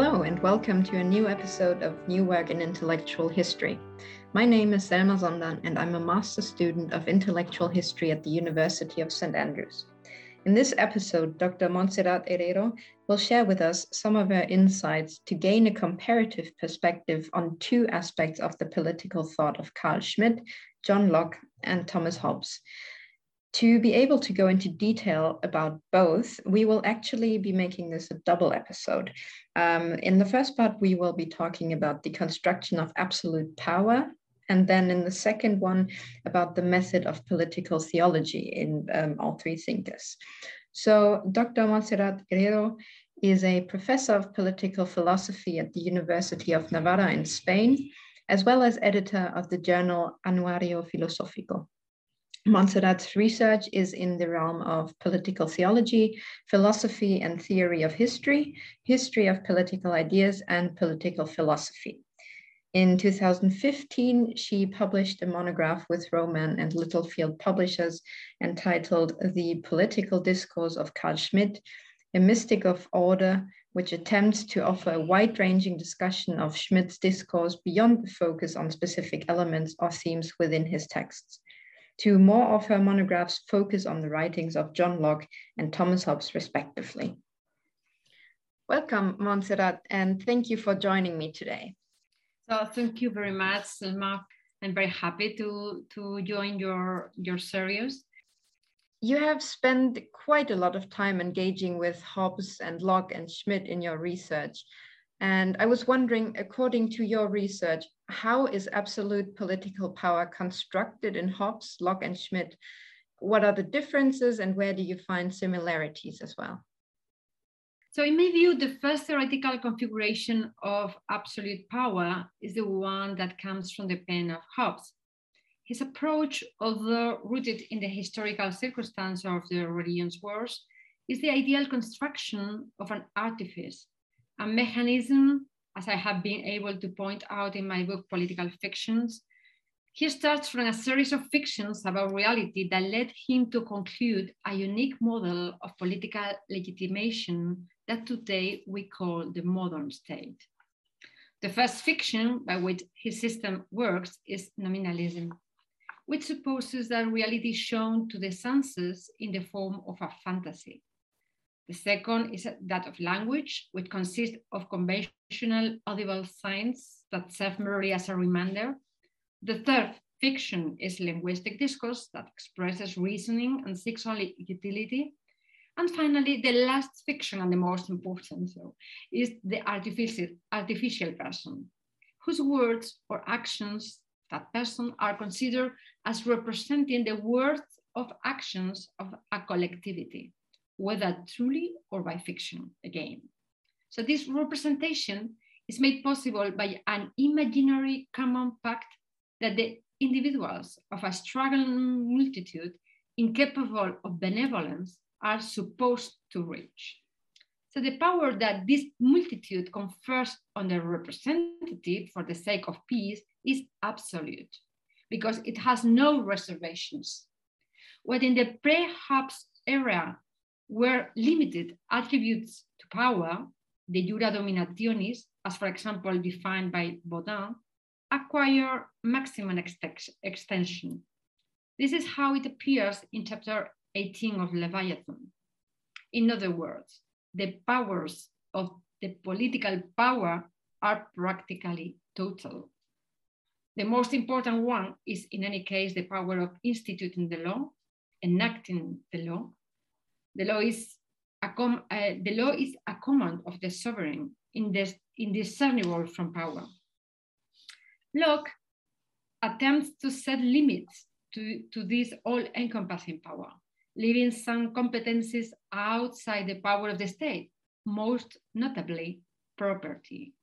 Hello, and welcome to a new episode of New Work in Intellectual History. My name is Selma Zondan, and I'm a master student of intellectual history at the University of St. Andrews. In this episode, Dr. Montserrat Herrero will share with us some of her insights to gain a comparative perspective on two aspects of the political thought of Carl Schmitt, John Locke, and Thomas Hobbes. To be able to go into detail about both, we will actually be making this a double episode. Um, in the first part, we will be talking about the construction of absolute power, and then in the second one, about the method of political theology in um, all three thinkers. So, Dr. Montserrat Herrero is a professor of political philosophy at the University of Navarra in Spain, as well as editor of the journal Anuario Filosófico. Montserrat's research is in the realm of political theology, philosophy and theory of history, history of political ideas, and political philosophy. In 2015, she published a monograph with Rowman and Littlefield Publishers entitled The Political Discourse of Carl Schmitt, a mystic of order, which attempts to offer a wide ranging discussion of Schmitt's discourse beyond the focus on specific elements or themes within his texts. Two more of her monographs focus on the writings of John Locke and Thomas Hobbes, respectively. Welcome, Montserrat, and thank you for joining me today. So thank you very much, Selma. I'm very happy to, to join your, your series. You have spent quite a lot of time engaging with Hobbes and Locke and Schmitt in your research. And I was wondering, according to your research, how is absolute political power constructed in Hobbes, Locke, and Schmitt? What are the differences and where do you find similarities as well? So, in my view, the first theoretical configuration of absolute power is the one that comes from the pen of Hobbes. His approach, although rooted in the historical circumstance of the religion's wars, is the ideal construction of an artifice, a mechanism as I have been able to point out in my book, Political Fictions. He starts from a series of fictions about reality that led him to conclude a unique model of political legitimation that today we call the modern state. The first fiction by which his system works is nominalism, which supposes that reality is shown to the senses in the form of a fantasy. The second is that of language, which consists of conventional audible signs that serve merely as a reminder. The third fiction is linguistic discourse that expresses reasoning and seeks only utility. And finally, the last fiction and the most important so, is the artificial, artificial person, whose words or actions that person are considered as representing the worth of actions of a collectivity whether truly or by fiction again. So this representation is made possible by an imaginary common pact that the individuals of a struggling multitude incapable of benevolence are supposed to reach. So the power that this multitude confers on the representative for the sake of peace is absolute because it has no reservations. What in the pre-Hobbes era were limited attributes to power, the jura dominationis, as for example defined by Bodin, acquire maximum extension. This is how it appears in chapter 18 of Leviathan. In other words, the powers of the political power are practically total. The most important one is, in any case, the power of instituting the law, enacting the law, the law is a, com- uh, the law is a command of the sovereign in this, indiscernible from power. Locke attempts to set limits to, to this all-encompassing power, leaving some competencies outside the power of the state, most notably property.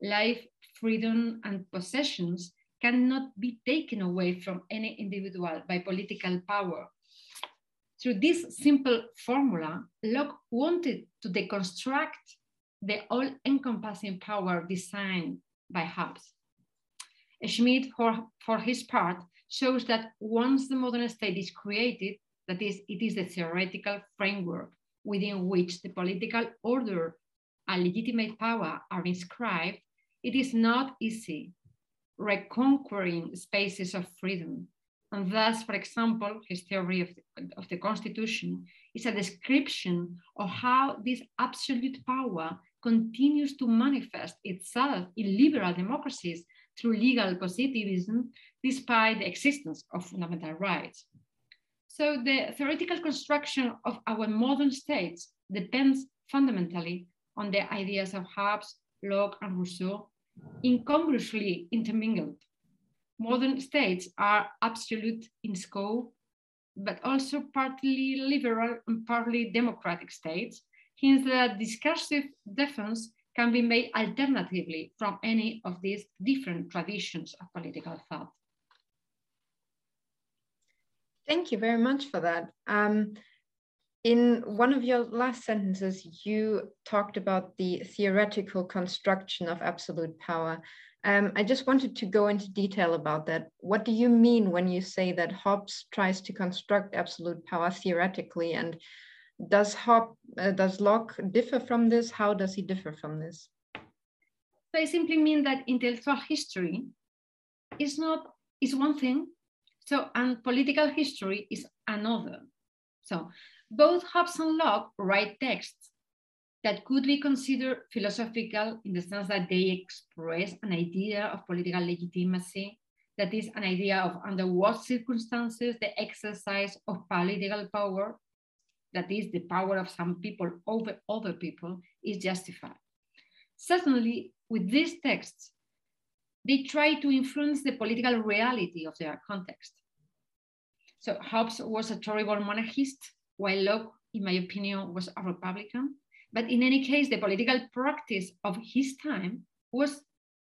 Life, freedom, and possessions cannot be taken away from any individual by political power through this simple formula, Locke wanted to deconstruct the all-encompassing power designed by Hobbes. Schmitt, for, for his part, shows that once the modern state is created, that is, it is the theoretical framework within which the political order and legitimate power are inscribed, it is not easy reconquering spaces of freedom. And thus, for example, his theory of the, of the Constitution is a description of how this absolute power continues to manifest itself in liberal democracies through legal positivism, despite the existence of fundamental rights. So the theoretical construction of our modern states depends fundamentally on the ideas of Hobbes, Locke, and Rousseau, incongruously intermingled. Modern states are absolute in scope, but also partly liberal and partly democratic states, hence the discursive defense can be made alternatively from any of these different traditions of political thought. Thank you very much for that. Um, in one of your last sentences, you talked about the theoretical construction of absolute power. Um, I just wanted to go into detail about that. What do you mean when you say that Hobbes tries to construct absolute power theoretically? And does Hobbes, uh, does Locke differ from this? How does he differ from this? So I simply mean that intellectual history is not is one thing, so and political history is another. So both Hobbes and Locke write texts that could be considered philosophical in the sense that they express an idea of political legitimacy, that is, an idea of under what circumstances the exercise of political power, that is, the power of some people over other people, is justified. Certainly, with these texts, they try to influence the political reality of their context. So Hobbes was a terrible monarchist while Locke, in my opinion, was a Republican. But in any case, the political practice of his time was,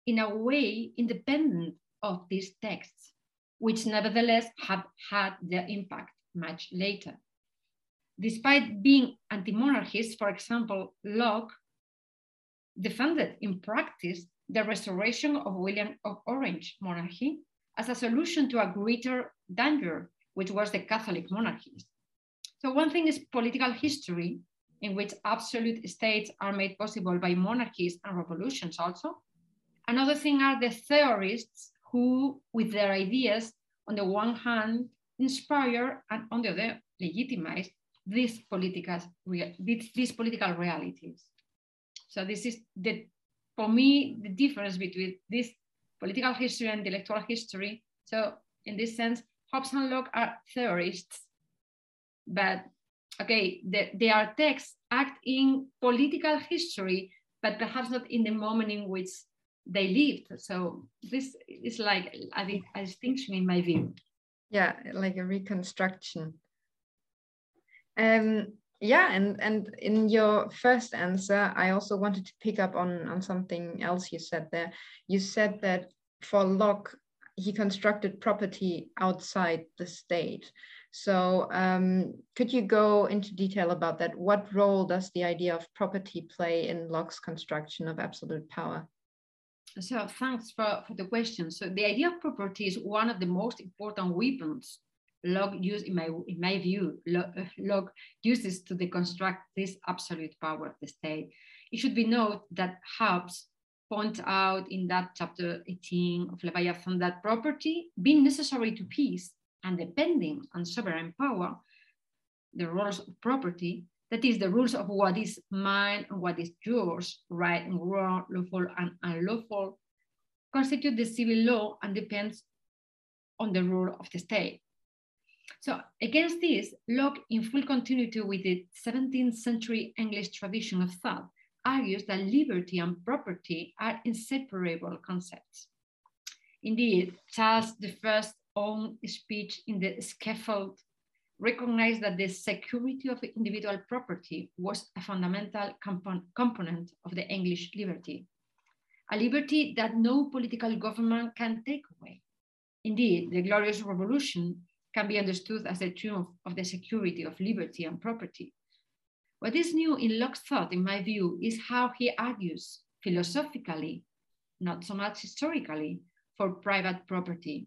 in a way, independent of these texts, which nevertheless have had their impact much later. Despite being anti monarchist, for example, Locke defended in practice the restoration of William of Orange monarchy as a solution to a greater danger, which was the Catholic monarchy. So one thing is political history, in which absolute states are made possible by monarchies and revolutions also. Another thing are the theorists who, with their ideas, on the one hand, inspire and on the other, legitimize these political, these, political realities. So this is the, for me, the difference between this political history and intellectual history. So in this sense, Hobbes and Locke are theorists but okay, the, they are texts act in political history, but perhaps not in the moment in which they lived. So this is like a, a distinction in my view. Yeah, like a reconstruction. Um, yeah, and and in your first answer, I also wanted to pick up on on something else you said there. You said that for Locke, he constructed property outside the state. So um, could you go into detail about that? What role does the idea of property play in Locke's construction of absolute power? So thanks for, for the question. So the idea of property is one of the most important weapons Locke used, in my, in my view, Locke uses to deconstruct this absolute power of the state. It should be noted that Hobbes points out in that chapter 18 of Leviathan that property, being necessary to peace, and depending on sovereign power, the rules of property, that is, the rules of what is mine and what is yours, right and wrong, lawful and unlawful, constitute the civil law and depends on the rule of the state. So against this, Locke, in full continuity with the 17th century English tradition of thought, argues that liberty and property are inseparable concepts. Indeed, Charles I own speech in the scaffold recognized that the security of individual property was a fundamental component of the English liberty, a liberty that no political government can take away. Indeed, the Glorious Revolution can be understood as the triumph of the security of liberty and property. What is new in Locke's thought, in my view, is how he argues philosophically, not so much historically, for private property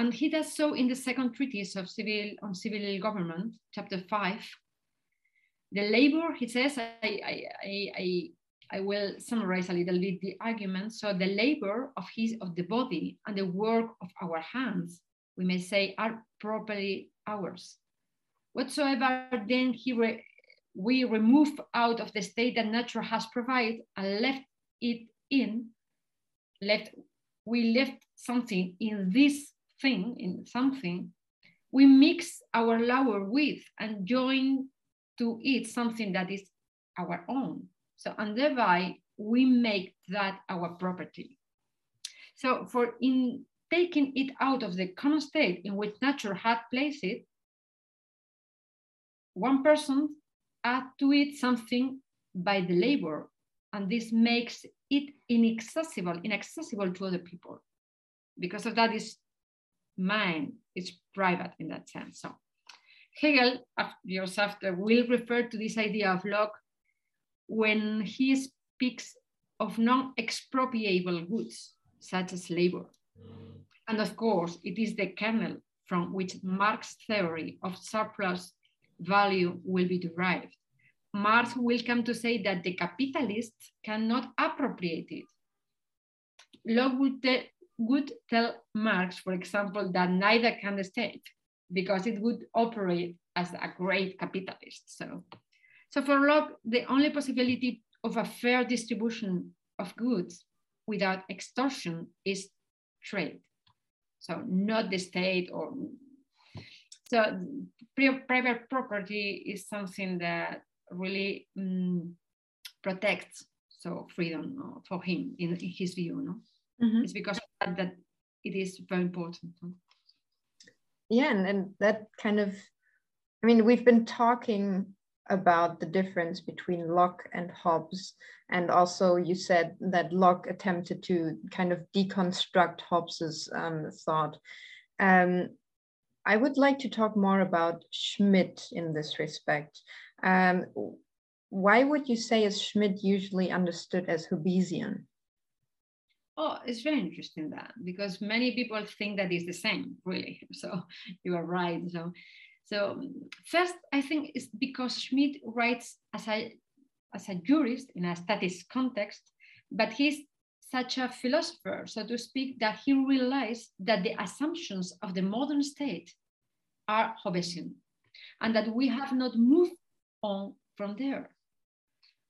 and he does so in the second treatise of civil on civil government, chapter five, The labor, he says, I, I, I, I, will summarize a little bit the argument. So the labor of his of the body and the work of our hands, we may say, are properly ours. Whatsoever then he re, we remove out of the state that nature has provided and left it in, left we left something in this thing, in something, we mix our lower with and join to it something that is our own. So, and thereby we make that our property. So, for in taking it out of the common state in which nature had placed it, one person add to it something by the labor, and this makes it inaccessible, inaccessible to other people. Because of that is mine, it's private in that sense. So Hegel, years after, will refer to this idea of Locke when he speaks of non-expropriable goods, such as labor. And of course, it is the kernel from which Marx's theory of surplus value will be derived. Marx will come to say that the capitalists cannot appropriate it. Locke would, te would tell Marx, for example, that neither can the state because it would operate as a great capitalist. So, so for Locke, the only possibility of a fair distribution of goods without extortion is trade. So not the state or so private property is something that really um, protects so freedom no, for him in, in, his view. No, mm-hmm. it's because that, that it is very important. No? Yeah, and, and that kind of, I mean, we've been talking about the difference between Locke and Hobbes. And also, you said that Locke attempted to kind of deconstruct Hobbes's um, thought. Um, I would like to talk more about Schmitt in this respect. Um, why would you say is Schmitt usually understood as Hobbesian? Oh, it's very interesting that because many people think that it's the same, really. So you are right. So, so first, I think it's because Schmitt writes as a as a jurist in a status context, but he's such a philosopher, so to speak, that he realized that the assumptions of the modern state are Hobbesian and that we have not moved on from there.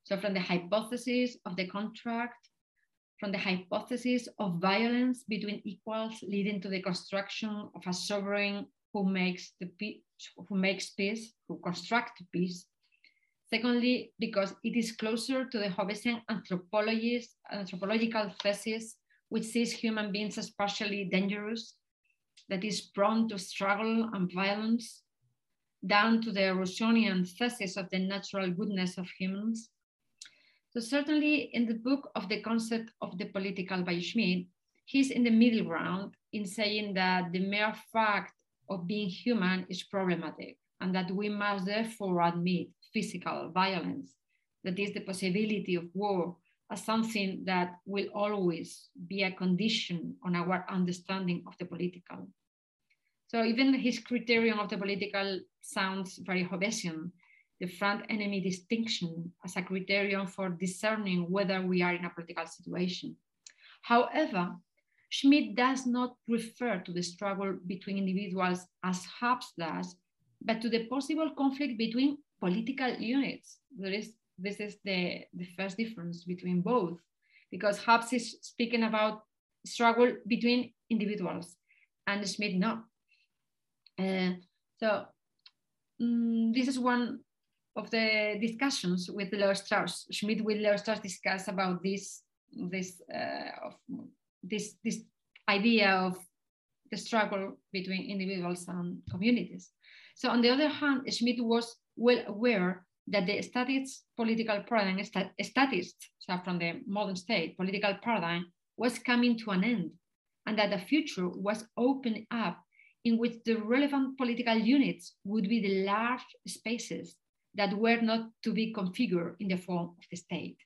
So from the hypothesis of the contract, from the hypothesis of violence between equals leading to the construction of a sovereign who makes the who makes peace, who constructs peace. Secondly, because it is closer to the Hobbesian anthropological thesis, which sees human beings as partially dangerous, that is prone to struggle and violence, down to the Rousseauian thesis of the natural goodness of humans. So certainly in the book of the concept of the political by Schmitt, he's in the middle ground in saying that the mere fact of being human is problematic and that we must therefore admit physical violence, that is the possibility of war as something that will always be a condition on our understanding of the political. So even his criterion of the political sounds very Hobbesian, the friend enemy distinction as a criterion for discerning whether we are in a political situation. However, Schmitt does not refer to the struggle between individuals as Hobbes does, but to the possible conflict between political units. There is, this is the, the first difference between both, because Hobbes is speaking about struggle between individuals, and Schmitt not. Uh, so um, this is one of the discussions with Leo Strauss. Schmitt with Leo Strauss discuss about this this uh, of this this idea of the struggle between individuals and communities. So on the other hand, Schmitt was well aware that the statist political paradigm, statist, so from the modern state political paradigm, was coming to an end, and that the future was opening up in which the relevant political units would be the large spaces that were not to be configured in the form of the state.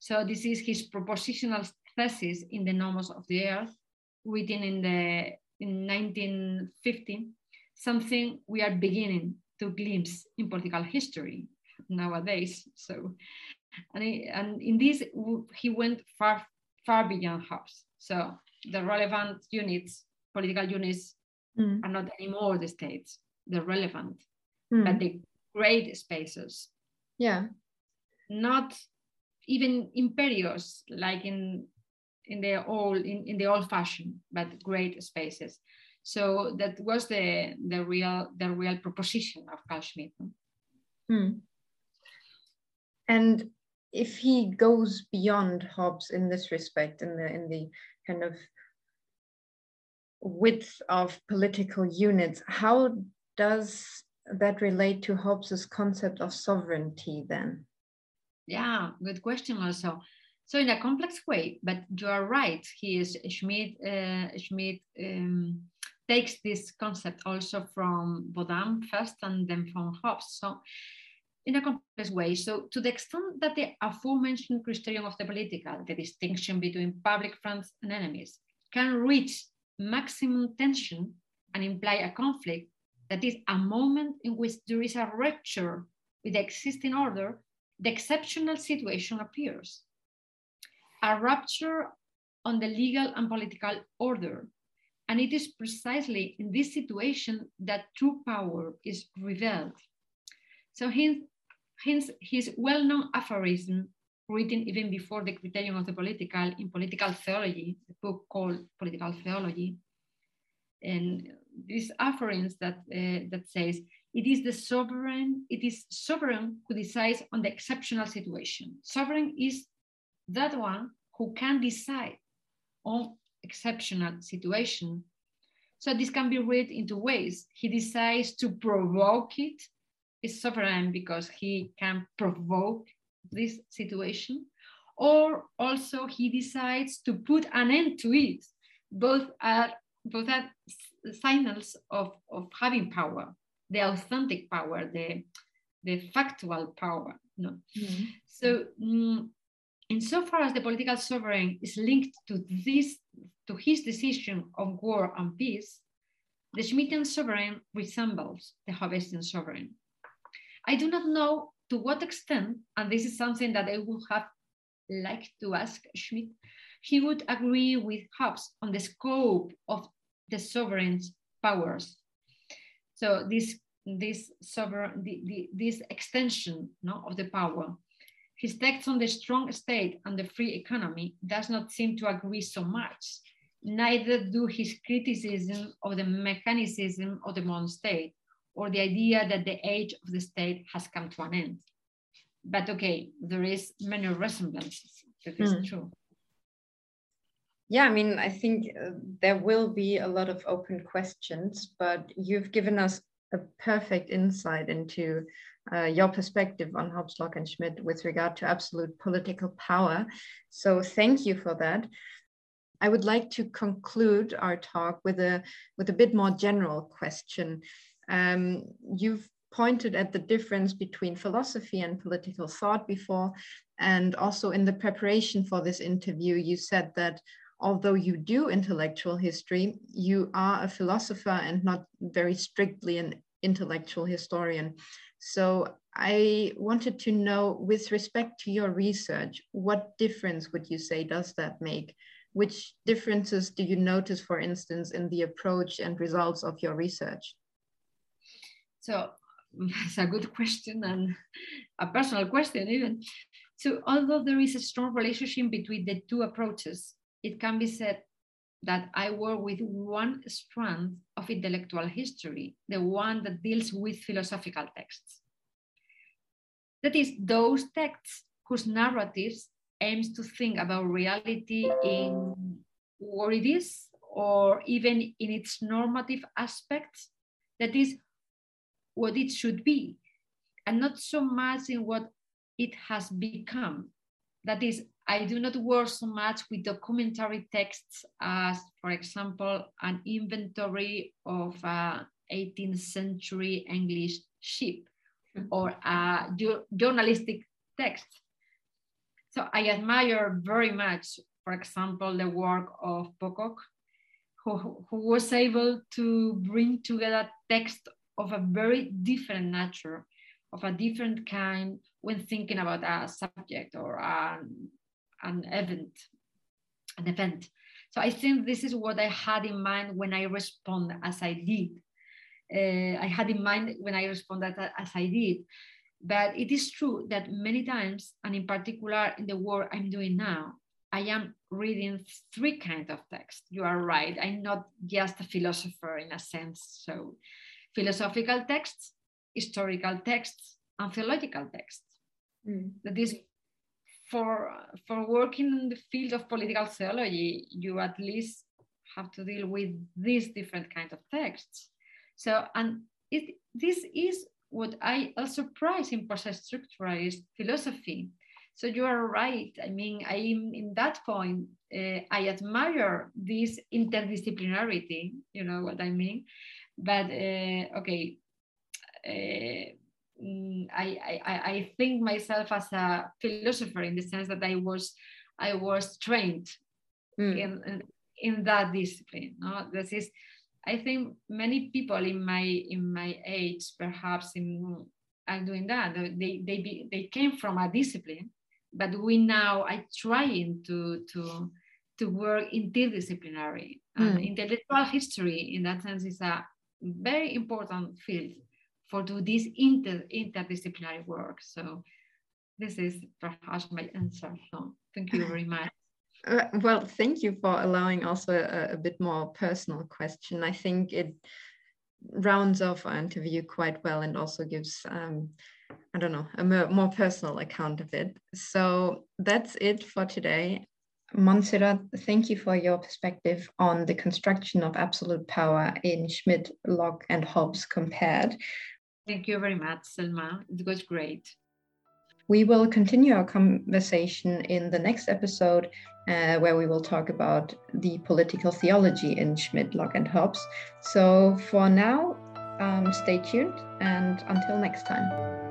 So this is his propositional thesis in the Nomos of the Earth, written in, the, in 1950, something we are beginning to glimpse in political history. nowadays. So, and, he, and in this, he went far, far beyond Hobbes. So the relevant units, political units, mm. are not anymore the states, they're relevant, mm. but the great spaces. Yeah. Not even imperious, like in in the old in, in the old fashion, but great spaces. So that was the the real the real proposition of Carl Schmitt. Hmm. And if he goes beyond Hobbes in this respect, in the in the kind of width of political units, how does that relate to Hobbes's concept of sovereignty then? Yeah, good question also. So in a complex way, but you are right. He is Schmitt. Uh, Schmitt um, takes this concept also from Bodin first, and then from Hobbes. So in a complex way. So to the extent that the aforementioned criterion of the political, the distinction between public friends and enemies, can reach maximum tension and imply a conflict that is a moment in which there is a rupture with the existing order, the exceptional situation appears a rupture on the legal and political order. And it is precisely in this situation that true power is revealed. So hence, hence his well-known aphorism, written even before the criterion of the political in political theology, the book called Political Theology, and this aphorism that uh, that says it is the sovereign, it is sovereign who decides on the exceptional situation. Sovereign is that one who can decide on exceptional situation. So this can be read into ways. He decides to provoke it, is sovereign because he can provoke this situation, or also he decides to put an end to it. Both are both are signals of, of having power, the authentic power, the, the factual power. No? Mm-hmm. So mm, insofar as the political sovereign is linked to this, to his decision on war and peace, the Schmittian sovereign resembles the Hobbesian sovereign. I do not know to what extent, and this is something that I would have liked to ask Schmitt, he would agree with Hobbes on the scope of the sovereign's powers. So this this sovereign, the, the, this extension no, of the power his text on the strong state and the free economy does not seem to agree so much. Neither do his criticism of the mechanicism of the modern state or the idea that the age of the state has come to an end. But okay, there is many resemblances. That is mm. true. Yeah, I mean, I think uh, there will be a lot of open questions, but you've given us a perfect insight into uh, your perspective on Locke, and Schmitt with regard to absolute political power. So thank you for that. I would like to conclude our talk with a with a bit more general question. Um, you've pointed at the difference between philosophy and political thought before, and also in the preparation for this interview, you said that although you do intellectual history, you are a philosopher and not very strictly an intellectual historian. So I wanted to know, with respect to your research, what difference would you say does that make? Which differences do you notice, for instance, in the approach and results of your research? So it's a good question and a personal question even. So although there is a strong relationship between the two approaches, it can be said that I work with one strand of intellectual history, the one that deals with philosophical texts. That is, those texts whose narratives aims to think about reality in what it is, or even in its normative aspects, that is, what it should be, and not so much in what it has become. That is, I do not work so much with documentary texts as, for example, an inventory of a 18th century English ship or a journalistic text. So I admire very much, for example, the work of Pocock, who, who was able to bring together text of a very different nature of a different kind when thinking about a subject or an, an event, an event. So I think this is what I had in mind when I respond as I did. Uh, I had in mind when I responded as I did. But it is true that many times, and in particular in the work I'm doing now, I am reading three kinds of text. You are right. I'm not just a philosopher in a sense. So, philosophical texts, historical texts, and theological texts. Mm. That is, for for working in the field of political theology, you at least have to deal with these different kinds of texts. So, and it, this is what I also prize in post-structuralist philosophy so you are right. I mean, I am in that point. Uh, I admire this interdisciplinarity. You know what I mean? But uh, okay, uh, I, I I think myself as a philosopher in the sense that I was I was trained mm. in, in, that discipline. No, this is. I think many people in my in my age, perhaps in are doing that. They they be, they came from a discipline but we now are trying to to to work interdisciplinary and mm. intellectual history in that sense is a very important field for do this inter, interdisciplinary work so this is perhaps my answer so thank you very much uh, well thank you for allowing also a, a bit more personal question i think it rounds off our interview quite well and also gives um, I don't know, a more personal account of it. So that's it for today. Montserrat, thank you for your perspective on the construction of absolute power in Schmitt, Locke, and Hobbes compared. Thank you very much, Selma. It was great. We will continue our conversation in the next episode, uh, where we will talk about the political theology in Schmitt, Locke, and Hobbes. So for now, um, stay tuned, and until next time.